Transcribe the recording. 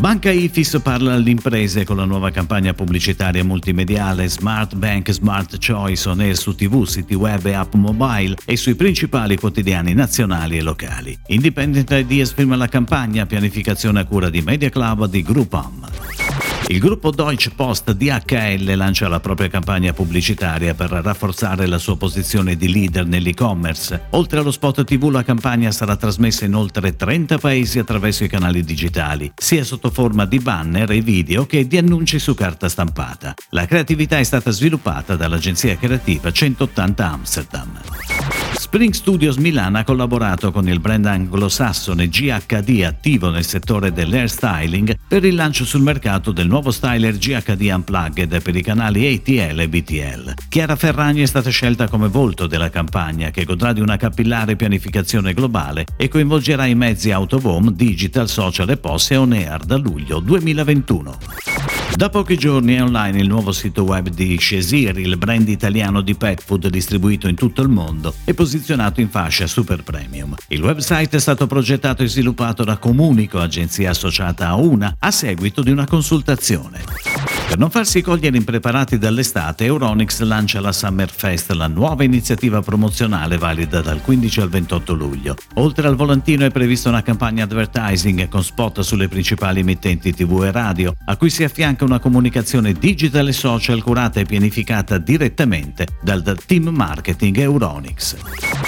Banca Ifis parla alle imprese con la nuova campagna pubblicitaria multimediale Smart Bank Smart Choice on air su TV, siti web e app mobile e sui principali quotidiani nazionali e locali. Independent Ideas firma la campagna pianificazione a cura di Media Club di Groupon. Il gruppo Deutsche Post DHL lancia la propria campagna pubblicitaria per rafforzare la sua posizione di leader nell'e-commerce. Oltre allo spot TV la campagna sarà trasmessa in oltre 30 paesi attraverso i canali digitali, sia sotto forma di banner e video che di annunci su carta stampata. La creatività è stata sviluppata dall'agenzia creativa 180 Amsterdam. Spring Studios Milan ha collaborato con il brand anglosassone GHD attivo nel settore dell'hairstyling per il lancio sul mercato del nuovo styler GHD Unplugged per i canali ATL e BTL. Chiara Ferragni è stata scelta come volto della campagna che godrà di una capillare pianificazione globale e coinvolgerà i mezzi Autobom, Digital, Social e Posse on Air da luglio 2021. Da pochi giorni è online il nuovo sito web di Shesir, il brand italiano di pet food distribuito in tutto il mondo e posizionato in fascia super premium. Il website è stato progettato e sviluppato da Comunico, agenzia associata a Una, a seguito di una consultazione. Per non farsi cogliere impreparati dall'estate, Euronix lancia la Summer Fest, la nuova iniziativa promozionale valida dal 15 al 28 luglio. Oltre al volantino è prevista una campagna advertising con spot sulle principali emittenti TV e radio, a cui si affianca una comunicazione digital e social curata e pianificata direttamente dal team marketing Euronix.